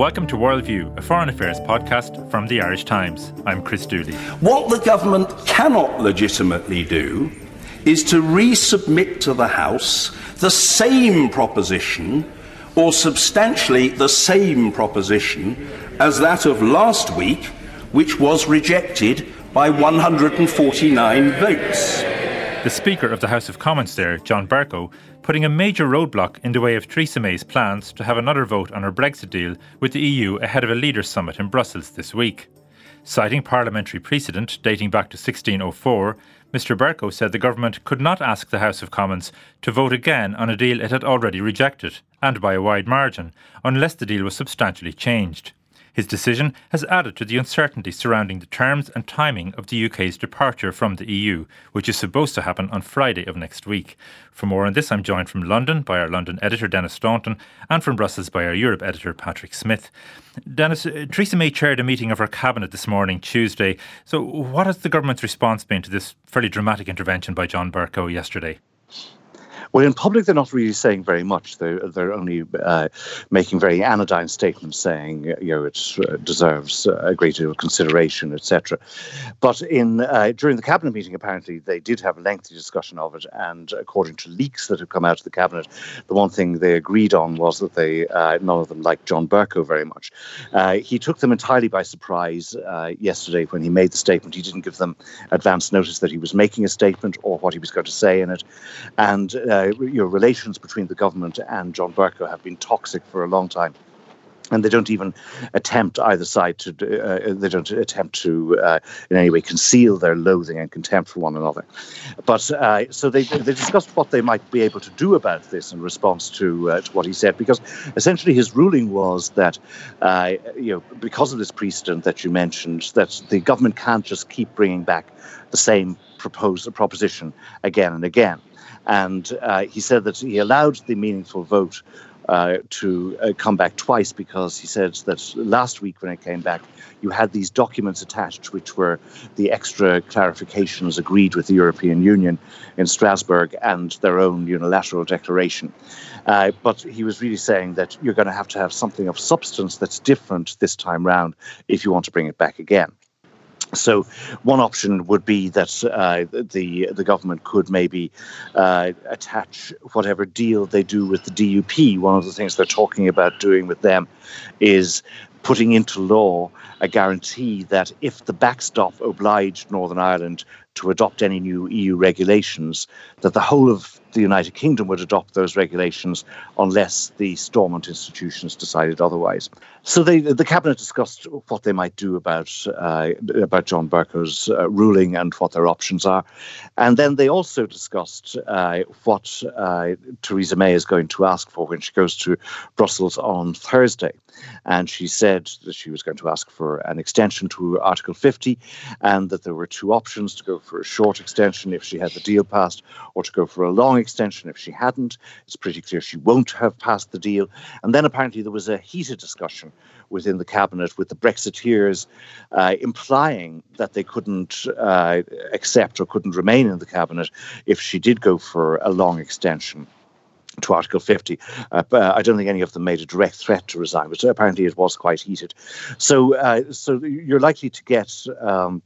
Welcome to Worldview, a foreign affairs podcast from the Irish Times. I'm Chris Dooley. What the government cannot legitimately do is to resubmit to the House the same proposition or substantially the same proposition as that of last week, which was rejected by 149 votes. The Speaker of the House of Commons there, John Bercow, putting a major roadblock in the way of Theresa May's plans to have another vote on her Brexit deal with the EU ahead of a leaders' summit in Brussels this week. Citing parliamentary precedent dating back to 1604, Mr. Bercow said the government could not ask the House of Commons to vote again on a deal it had already rejected, and by a wide margin, unless the deal was substantially changed. His decision has added to the uncertainty surrounding the terms and timing of the UK's departure from the EU, which is supposed to happen on Friday of next week. For more on this, I'm joined from London by our London editor, Denis Staunton, and from Brussels by our Europe editor, Patrick Smyth. Denis, uh, Theresa May chaired a meeting of her cabinet this morning, Tuesday. So, what has the government's response been to this fairly dramatic intervention by John Bercow yesterday? Well, in public, they're not really saying very much. They're, they're only uh, making very anodyne statements saying, you know, it uh, deserves a great deal of consideration, etc. But in uh, during the cabinet meeting, apparently, they did have a lengthy discussion of it. And according to leaks that have come out of the cabinet, the one thing they agreed on was that they uh, none of them liked John Bercow very much. Uh, he took them entirely by surprise uh, yesterday when he made the statement. He didn't give them advance notice that he was making a statement or what he was going to say in it. And uh, relations between the government and John Bercow have been toxic for a long time and they don't even attempt either side to uh, they don't attempt to uh, in any way conceal their loathing and contempt for one another. But uh, so they they discussed what they might be able to do about this in response to, uh, to what he said because essentially his ruling was that uh, you know because of this precedent that you mentioned that the government can't just keep bringing back the same proposed proposition again and again. And uh, he said that he allowed the meaningful vote uh, to uh, come back twice because he said that last week when I came back, you had these documents attached, which were the extra clarifications agreed with the European Union in Strasbourg and their own unilateral declaration. Uh, but he was really saying that you're going to have to have something of substance that's different this time round if you want to bring it back again. So, one option would be that uh, the the government could maybe uh, attach whatever deal they do with the DUP. One of the things they're talking about doing with them is putting into law a guarantee that if the backstop obliged Northern Ireland to adopt any new EU regulations, that the whole of the United Kingdom would adopt those regulations unless the Stormont institutions decided otherwise. So they, the cabinet discussed what they might do about uh, about John Bercow's uh, ruling and what their options are, and then they also discussed uh, what uh, Theresa May is going to ask for when she goes to Brussels on Thursday. And she said that she was going to ask for an extension to Article 50, and that there were two options to go for a short extension if she had the deal passed, or to go for a long extension if she hadn't. It's pretty clear she won't have passed the deal. And then apparently there was a heated discussion within the cabinet with the Brexiteers uh, implying that they couldn't uh, accept or couldn't remain in the cabinet if she did go for a long extension to Article 50. Uh, I don't think any of them made a direct threat to resign, but apparently it was quite heated. So, uh, so you're likely to get. Um,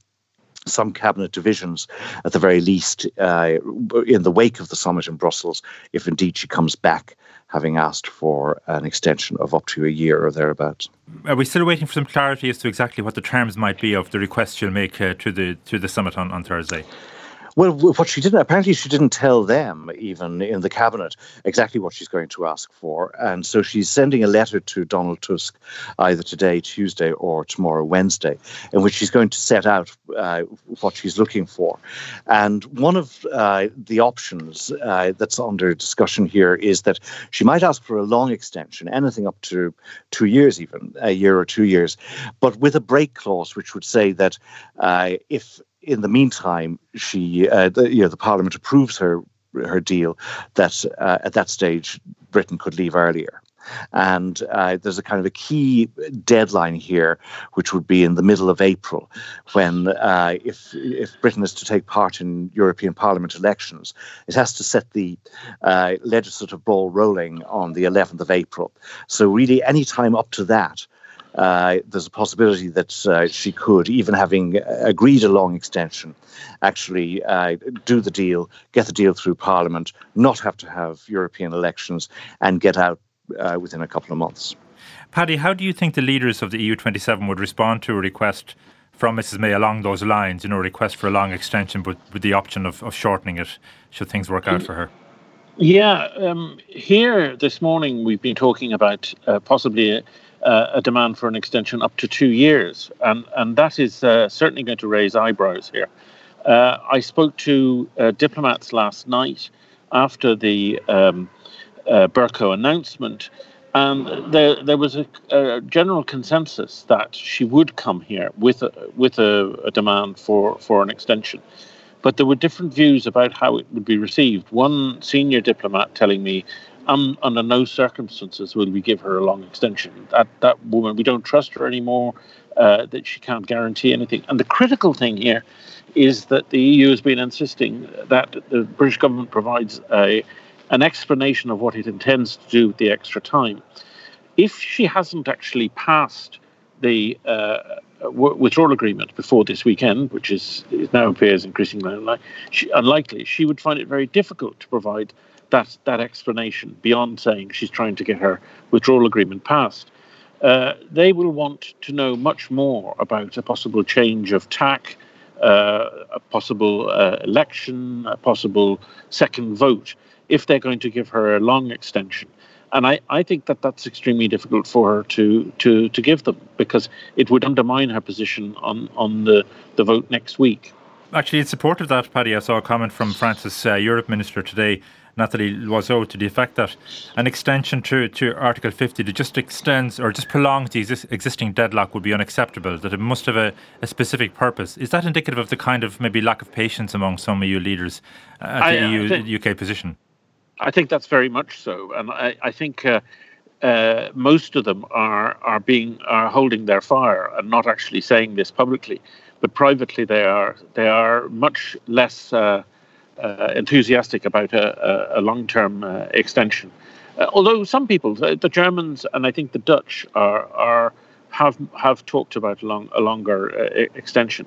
some cabinet divisions, at the very least, uh, in the wake of the summit in Brussels, if indeed she comes back having asked for an extension of up to a year or thereabouts. Are we still waiting for some clarity as to exactly what the terms might be of the request she'll make uh, to the to the summit on, on Thursday? Well, what she didn't apparently she didn't tell them even in the cabinet exactly what she's going to ask for, and so she's sending a letter to Donald Tusk either today, Tuesday, or tomorrow, Wednesday, in which she's going to set out uh, what she's looking for. And one of uh, the options uh, that's under discussion here is that she might ask for a long extension, anything up to two years, even a year or two years, but with a break clause, which would say that uh, if in the meantime, she, uh, the, you know, the Parliament approves her her deal. That uh, at that stage, Britain could leave earlier. And uh, there's a kind of a key deadline here, which would be in the middle of April, when uh, if if Britain is to take part in European Parliament elections, it has to set the uh, legislative ball rolling on the 11th of April. So really, any time up to that, uh, there's a possibility that uh, she could, even having agreed a long extension, actually uh, do the deal, get the deal through Parliament, not have to have European elections, and get out uh, within a couple of months. Paddy, how do you think the leaders of the EU27 would respond to a request from Mrs May along those lines, you know, a request for a long extension, but with the option of, of shortening it should things work out for her? Yeah, um, here this morning we've been talking about uh, possibly a, a, demand for an extension up to two years, and and that is uh, certainly going to raise eyebrows here. Uh, I spoke to uh, diplomats last night after the um, uh, Bercow announcement, and there there was a, a, general consensus that she would come here with a, with a, a demand for for an extension. But there were different views about how it would be received. One senior diplomat telling me, um, under no circumstances will we give her a long extension. That that woman, we don't trust her anymore. Uh, that she can't guarantee anything. And the critical thing here is that the EU has been insisting that the British government provides a an explanation of what it intends to do with the extra time. If she hasn't actually passed the uh, withdrawal agreement before this weekend, which is now appears increasingly unlikely, she would find it very difficult to provide that that explanation beyond saying she's trying to get her withdrawal agreement passed. Uh, they will want to know much more about a possible change of tack, uh, a possible uh, election, a possible second vote, if they're going to give her a long extension and I, I think that that's extremely difficult for her to to to give them because it would undermine her position on on the the vote next week. Actually, in support of that, Paddy, I saw a comment from France's uh, Europe Minister today, Nathalie Loiseau, to the effect that an extension to, to Article 50 that just extends or just prolongs the exist- existing deadlock would be unacceptable, that it must have a, a, specific purpose. Is that indicative of the kind of maybe lack of patience among some EU leaders uh, at the I, EU think, UK position? I think that's very much so, and I, I think uh, uh, most of them are are being are holding their fire and not actually saying this publicly, but privately they are they are much less uh, uh enthusiastic about a, a long term uh, extension. Uh, although some people, the Germans and I think the Dutch, are are have have talked about a, long, a longer extension.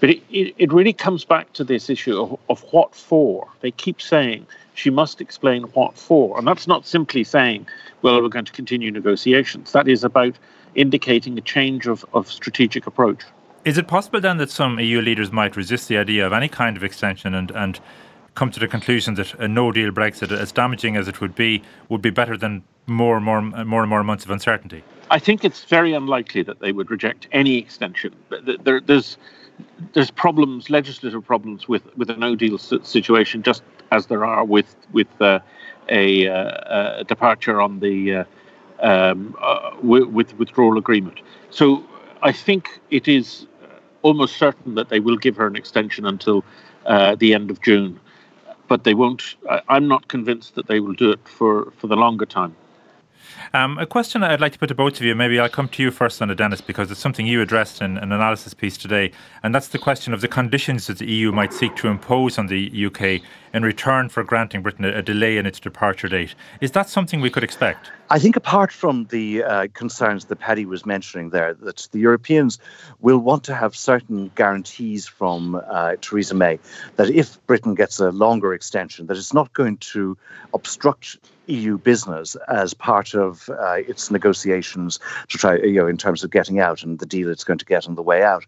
But it, it, it, really comes back to this issue of, of what for. They keep saying she must explain what for. And that's not simply saying, well, we're going to continue negotiations. That is about indicating a change of, of strategic approach. Is it possible then that some EU leaders might resist the idea of any kind of extension and, and come to the conclusion that a no deal Brexit, as damaging as it would be, would be better than more and more, more and more months of uncertainty? I think it's very unlikely that they would reject any extension. There, there's there's problems, legislative problems with, with a no deal situation, just as there are with with uh, a, uh, a, departure on the uh, um, uh, with, with withdrawal agreement. So I think it is almost certain that they will give her an extension until uh, the end of June, but they won't. I, I'm not convinced that they will do it for, for the longer time. Um, a question I'd like to put to both of you, maybe I'll come to you first on it, Denis, because it's something you addressed in an analysis piece today, and that's the question of the conditions that the EU might seek to impose on the UK in return for granting Britain a, delay in its departure date. Is that something we could expect? I think, apart from the uh, concerns that Paddy was mentioning there, that the Europeans will want to have certain guarantees from uh, Theresa May that if Britain gets a longer extension, that it's not going to obstruct EU business as part of uh, its negotiations to try, you know, in terms of getting out and the deal it's going to get on the way out.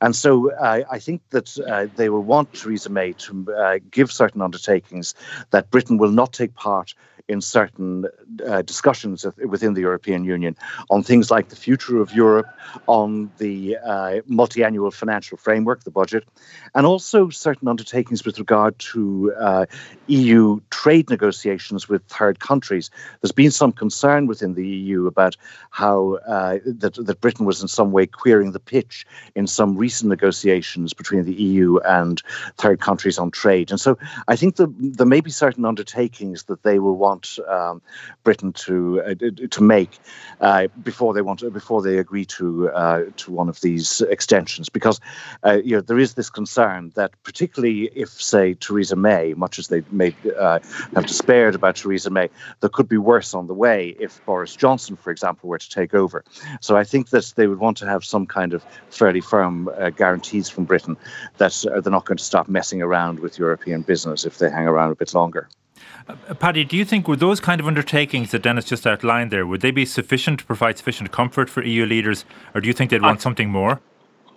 And so uh, I think that uh, they will want Theresa May to uh, give certain undertakings that Britain will not take part in certain uh, discussions within the European Union on things like the future of Europe, on the uh, multi-annual financial framework, the budget, and also certain undertakings with regard to uh, EU trade negotiations with third countries. There's been some concern within the EU about how uh, that, that Britain was in some way queering the pitch in some recent negotiations between the EU and third countries on trade. And so I think the, there may be certain undertakings that they will want want um, Britain to uh, to make uh, before they want to, before they agree to uh, to one of these extensions. Because uh, you know there is this concern that particularly if say Theresa May, much as they may uh, have despaired about Theresa May, there could be worse on the way if Boris Johnson, for example, were to take over. So I think that they would want to have some kind of fairly firm guarantees from Britain that they're not going to stop messing around with European business if they hang around a bit longer. Uh, Paddy, do you think would those kind of undertakings that Denis just outlined there would they be sufficient to provide sufficient comfort for EU leaders, or do you think they'd want I, something more?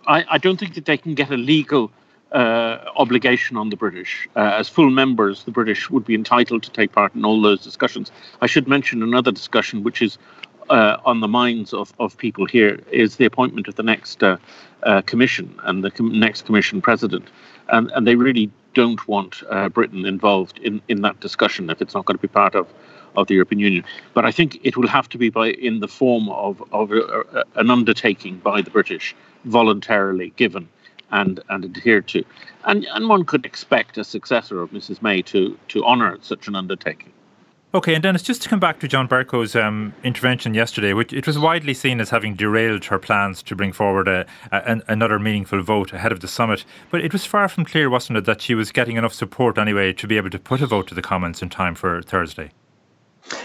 I, I, don't think that they can get a legal uh, obligation on the British. Uh, as full members, the British would be entitled to take part in all those discussions. I should mention another discussion, which is uh, on the minds of, of people here, is the appointment of the next uh, uh, commission and the com- next commission president. And, and they really don't want uh, Britain involved in, in that discussion if it's not going to be part of, of the European Union. But I think it will have to be by in the form of, of a, a, an undertaking by the British, voluntarily given and, and adhered to. And, and one could expect a successor of Mrs. May to, to honour such an undertaking. Okay, and Denis, just to come back to John Bercow's um, intervention yesterday, which it was widely seen as having derailed her plans to bring forward a, a, another meaningful vote ahead of the summit. But it was far from clear, wasn't it, that she was getting enough support anyway to be able to put a vote to the Commons in time for Thursday?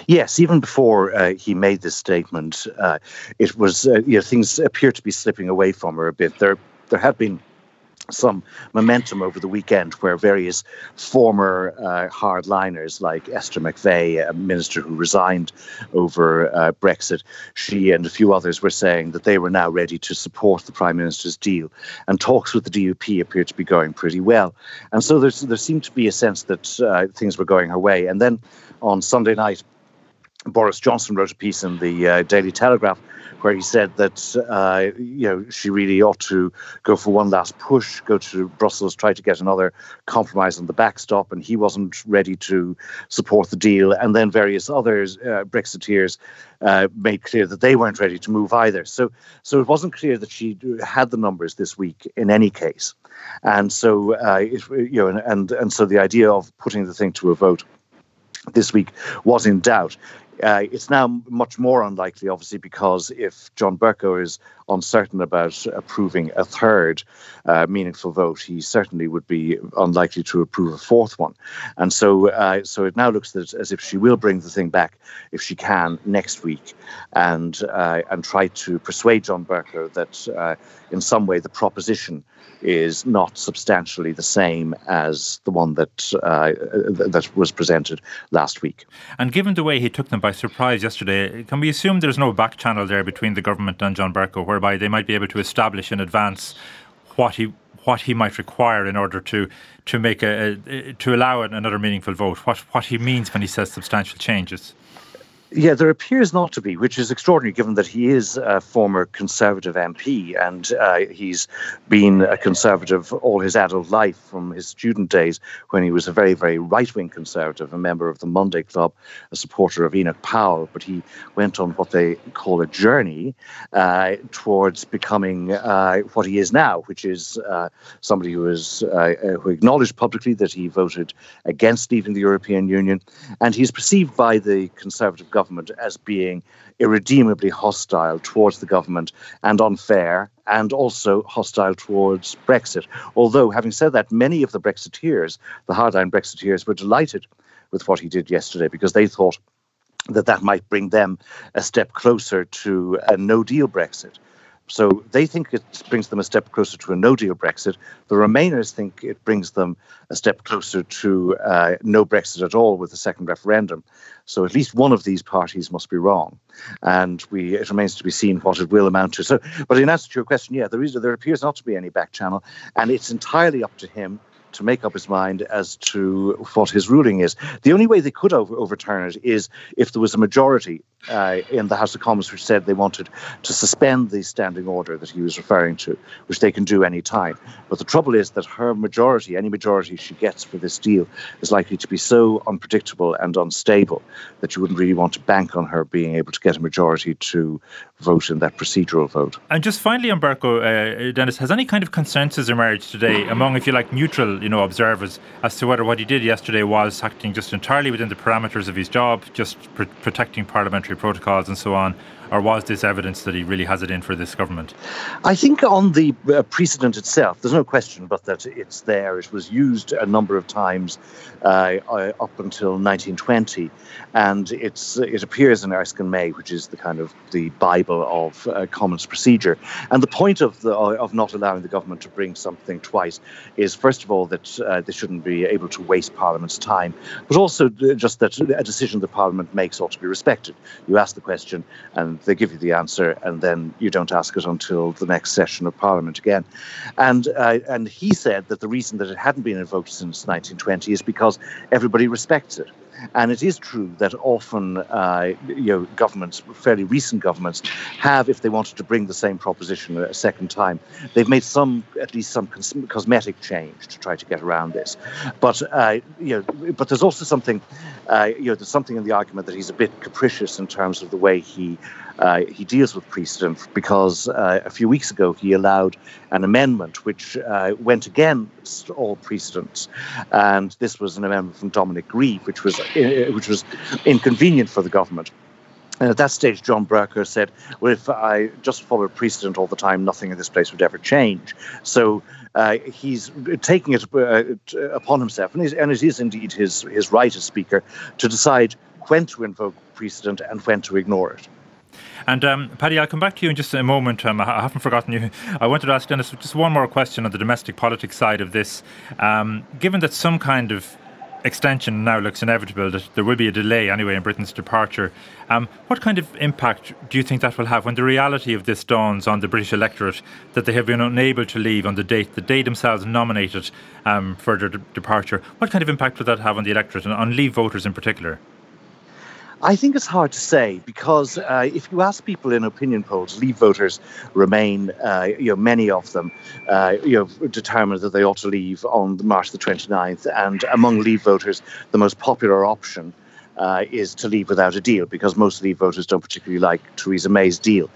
Yes, even before uh, he made this statement, uh, it was uh, you know things appear to be slipping away from her a bit. There, there had been some momentum over the weekend where various former uh, hardliners like Esther McVey, a minister who resigned over uh, Brexit, she and a few others were saying that they were now ready to support the Prime Minister's deal. And talks with the DUP appeared to be going pretty well. And so there seemed to be a sense that uh, things were going her way. And then on Sunday night, Boris Johnson wrote a piece in the uh, Daily Telegraph where he said that uh, you know she really ought to go for one last push, go to Brussels, try to get another compromise on the backstop, and he wasn't ready to support the deal. And then various others, uh, Brexiteers, uh, made clear that they weren't ready to move either. So, so it wasn't clear that she had the numbers this week in any case. And so, uh, it, you know, and, and and so the idea of putting the thing to a vote this week was in doubt. Uh, it's now much more unlikely, obviously, because if John Bercow is uncertain about approving a third uh, meaningful vote, he certainly would be unlikely to approve a fourth one. And so, uh, so it now looks as if she will bring the thing back, if she can, next week, and uh, and try to persuade John Bercow that uh, in some way the proposition is not substantially the same as the one that uh, that was presented last week. And given the way he took them by surprise yesterday, can we assume there's no back channel there between the government and John Bercow, whereby they might be able to establish in advance what he what he might require in order to to make a, a to allow another meaningful vote? What what he means when he says substantial changes? Yeah, there appears not to be, which is extraordinary given that he is a former Conservative MP and uh, he's been a Conservative all his adult life from his student days when he was a very, very right wing Conservative, a member of the Monday Club, a supporter of Enoch Powell. But he went on what they call a journey uh, towards becoming uh, what he is now, which is uh, somebody who, is, uh, who acknowledged publicly that he voted against leaving the European Union. And he's perceived by the Conservative government government as being irredeemably hostile towards the government and unfair and also hostile towards Brexit. Although, having said that, many of the Brexiteers, the hardline Brexiteers, were delighted with what he did yesterday because they thought that that might bring them a step closer to a no deal Brexit. So they think it brings them a step closer to a no deal Brexit. The Remainers think it brings them a step closer to uh, no Brexit at all with a second referendum. So at least one of these parties must be wrong. And we it remains to be seen what it will amount to. So, but in answer to your question, yeah, there, is, there appears not to be any back channel. And it's entirely up to him to make up his mind as to what his ruling is. The only way they could over- overturn it is if there was a majority uh, in the House of Commons which said they wanted to suspend the standing order that he was referring to, which they can do any time. But the trouble is that her majority, any majority she gets for this deal, is likely to be so unpredictable and unstable that you wouldn't really want to bank on her being able to get a majority to vote in that procedural vote. And just finally, Umberto, uh, Denis, has any kind of consensus emerged today among, if you like, neutral, you know, observers as to whether what he did yesterday was acting just entirely within the parameters of his job, just pr- protecting parliamentary protocols and so on, or was this evidence that he really has it in for this government? I think on the uh, precedent itself, there's no question but that it's there. It was used a number of times uh, uh up until 1920, and it's it appears in Erskine May, which is the kind of the Bible of uh, Commons procedure. And the point of the of not allowing the government to bring something twice is, first of all, that uh, they shouldn't be able to waste Parliament's time, but also just that a decision that Parliament makes ought to be respected. You ask the question, and they give you the answer, and then you don't ask it until the next session of Parliament again. And uh, and he said that the reason that it hadn't been invoked since 1920 is because everybody respects it. And it is true that often, uh, you know, governments, fairly recent governments, have, if they wanted to bring the same proposition a second time, they've made some, at least some cos- cosmetic change to try to get around this. But uh, you know, but there's also something, uh, you know, there's something in the argument that he's a bit capricious in terms of the way he uh, he deals with precedent because uh, a few weeks ago he allowed an amendment which uh, went against all precedents, and this was an amendment from Dominic Grieve, which was uh, which was inconvenient for the government. And at that stage, John Bercow said, Well, if I just followed precedent all the time, nothing in this place would ever change. So uh, he's taking it uh, upon himself, and, and, it is indeed his, his right as Speaker to decide when to invoke precedent and when to ignore it. And um, Paddy, I'll come back to you in just a moment. Um, I haven't forgotten you. I wanted to ask Denis just one more question on the domestic politics side of this. Um, given that some kind of extension now looks inevitable, that there will be a delay anyway in Britain's departure, um, what kind of impact do you think that will have when the reality of this dawns on the British electorate that they have been unable to leave on the date that they themselves nominated um, for their de- departure? What kind of impact will that have on the electorate and on Leave voters in particular? I think it's hard to say because uh, if you ask people in opinion polls, Leave voters remain, uh, you know, many of them, uh, you know, determined that they ought to leave on March the 29th. And among Leave voters, the most popular option uh, is to leave without a deal because most Leave voters don't particularly like Theresa May's deal.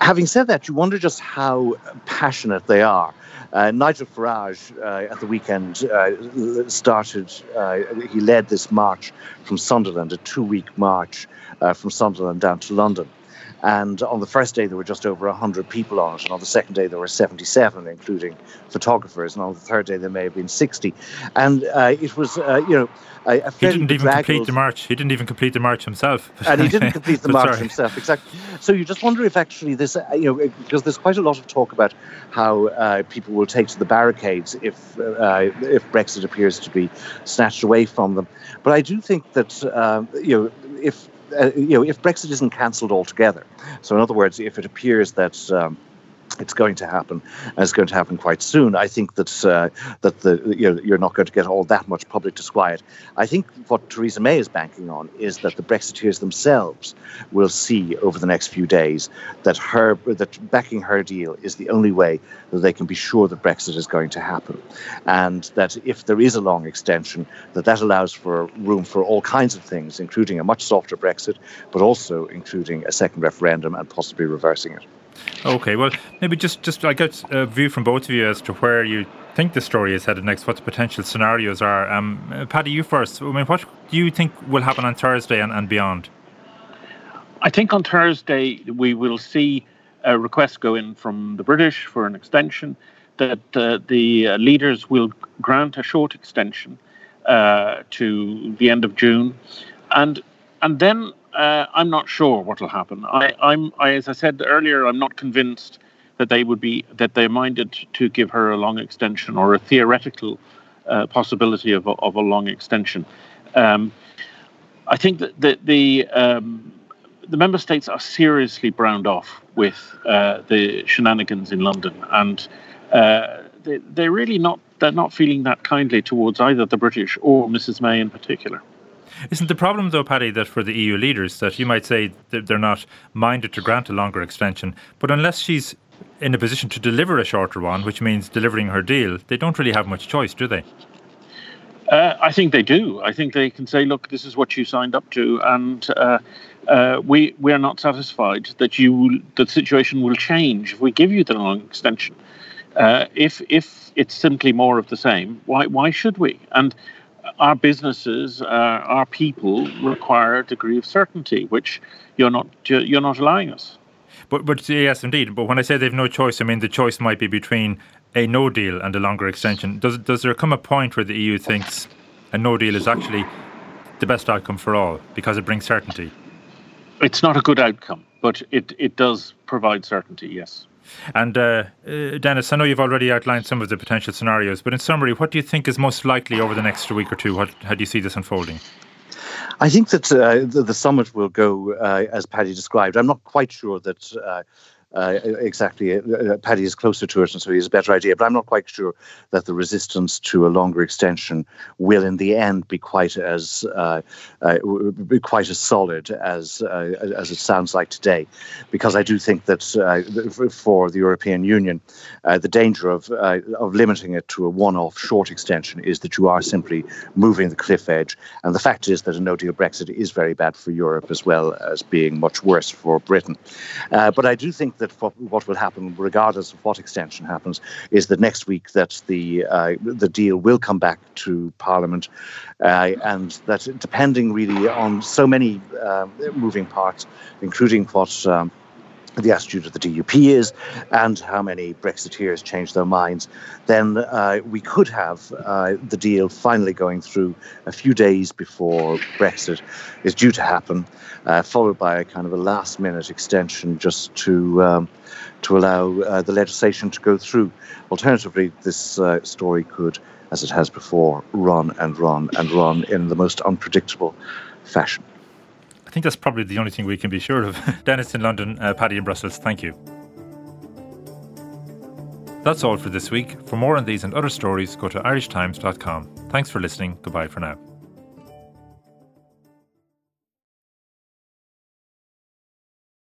Having said that, you wonder just how passionate they are. Uh, Nigel Farage uh, at the weekend uh, started, uh, he led this march from Sunderland, a two week march uh, from Sunderland down to London. And on the first day, there were just over 100 people on it. And on the second day, there were 77, including photographers. And on the third day, there may have been 60. And uh, it was, uh, you know, a, a he didn't even complete the march. He didn't even complete the march himself. and he didn't complete the march sorry. himself, exactly. So you just wonder if actually this, uh, you know, because there's quite a lot of talk about how uh, people will take to the barricades if uh, if Brexit appears to be snatched away from them. But I do think that um, you know if uh, you know, if Brexit isn't cancelled altogether, so in other words, if it appears that um, it's going to happen, and it's going to happen quite soon. I think that uh, that the you know, you're not going to get all that much public disquiet. I think what Theresa May is banking on is that the Brexiteers themselves will see over the next few days that her that backing her deal is the only way that they can be sure that Brexit is going to happen, and that if there is a long extension, that that allows for room for all kinds of things, including a much softer Brexit, but also including a second referendum and possibly reversing it. Okay, well, maybe just just I get a view from both of you as to where you think the story is headed next. What the potential scenarios are. Um, uh, Paddy, you first. I mean, what do you think will happen on Thursday and, and beyond? I think on Thursday we will see a request go in from the British for an extension. That uh, the uh, leaders will grant a short extension uh, to the end of June, and and then uh, I'm not sure what will happen. I, am as I said earlier, I'm not convinced that they would be that they're minded to give her a long extension or a theoretical uh, possibility of a, of a long extension. Um, I think that the the, um, the member states are seriously browned off with uh, the shenanigans in London, and uh, they, they're really not they're not feeling that kindly towards either the British or Mrs May in particular. Isn't the problem, though, Paddy, that for the EU leaders, that you might say that they're not minded to grant a longer extension, but unless she's in a position to deliver a shorter one, which means delivering her deal, they don't really have much choice, do they? Uh, I think they do. I think they can say, "Look, this is what you signed up to," and uh, uh, we we are not satisfied that you the situation will change if we give you the long extension. Uh, if if it's simply more of the same, why why should we? And our businesses, uh, our people require a degree of certainty, which you're not you're not allowing us. But but yes, indeed. But when I say they've no choice, I mean the choice might be between a no deal and a longer extension. Does does there come a point where the EU thinks a no deal is actually the best outcome for all because it brings certainty? It's not a good outcome, but it it does provide certainty. Yes. And uh, uh, Denis, I know you've already outlined some of the potential scenarios, but in summary, what do you think is most likely over the next week or two? What, how do you see this unfolding? I think that uh, the, the, summit will go uh, as Paddy described. I'm not quite sure that uh, uh, exactly. Uh, uh, Paddy is closer to it, and so he has a better idea. But I'm not quite sure that the resistance to a longer extension will, in the end, be quite as uh, uh be quite as solid as uh, as it sounds like today, because I do think that for the European Union, the danger of of limiting it to a one-off short extension is that you are simply moving the cliff edge. And the fact is that a no-deal Brexit is very bad for Europe as well as being much worse for Britain. but I do think that what will happen, regardless of what extension happens, is that next week that the uh, the deal will come back to Parliament, uh, and that depending really on so many uh, moving parts, including what. Um, the attitude of the DUP is, and how many Brexiteers change their minds, then uh, we could have uh, the deal finally going through a few days before Brexit is due to happen uh, followed by a kind of a last minute extension just to um, to allow uh, the legislation to go through. Alternatively, this uh, story could, as it has before, run and run and run in the most unpredictable fashion. I think that's probably the only thing we can be sure of. Denis in London, uh, Paddy in Brussels, thank you. That's all for this week. For more on these and other stories, go to irishtimes.com. Thanks for listening. Goodbye for now.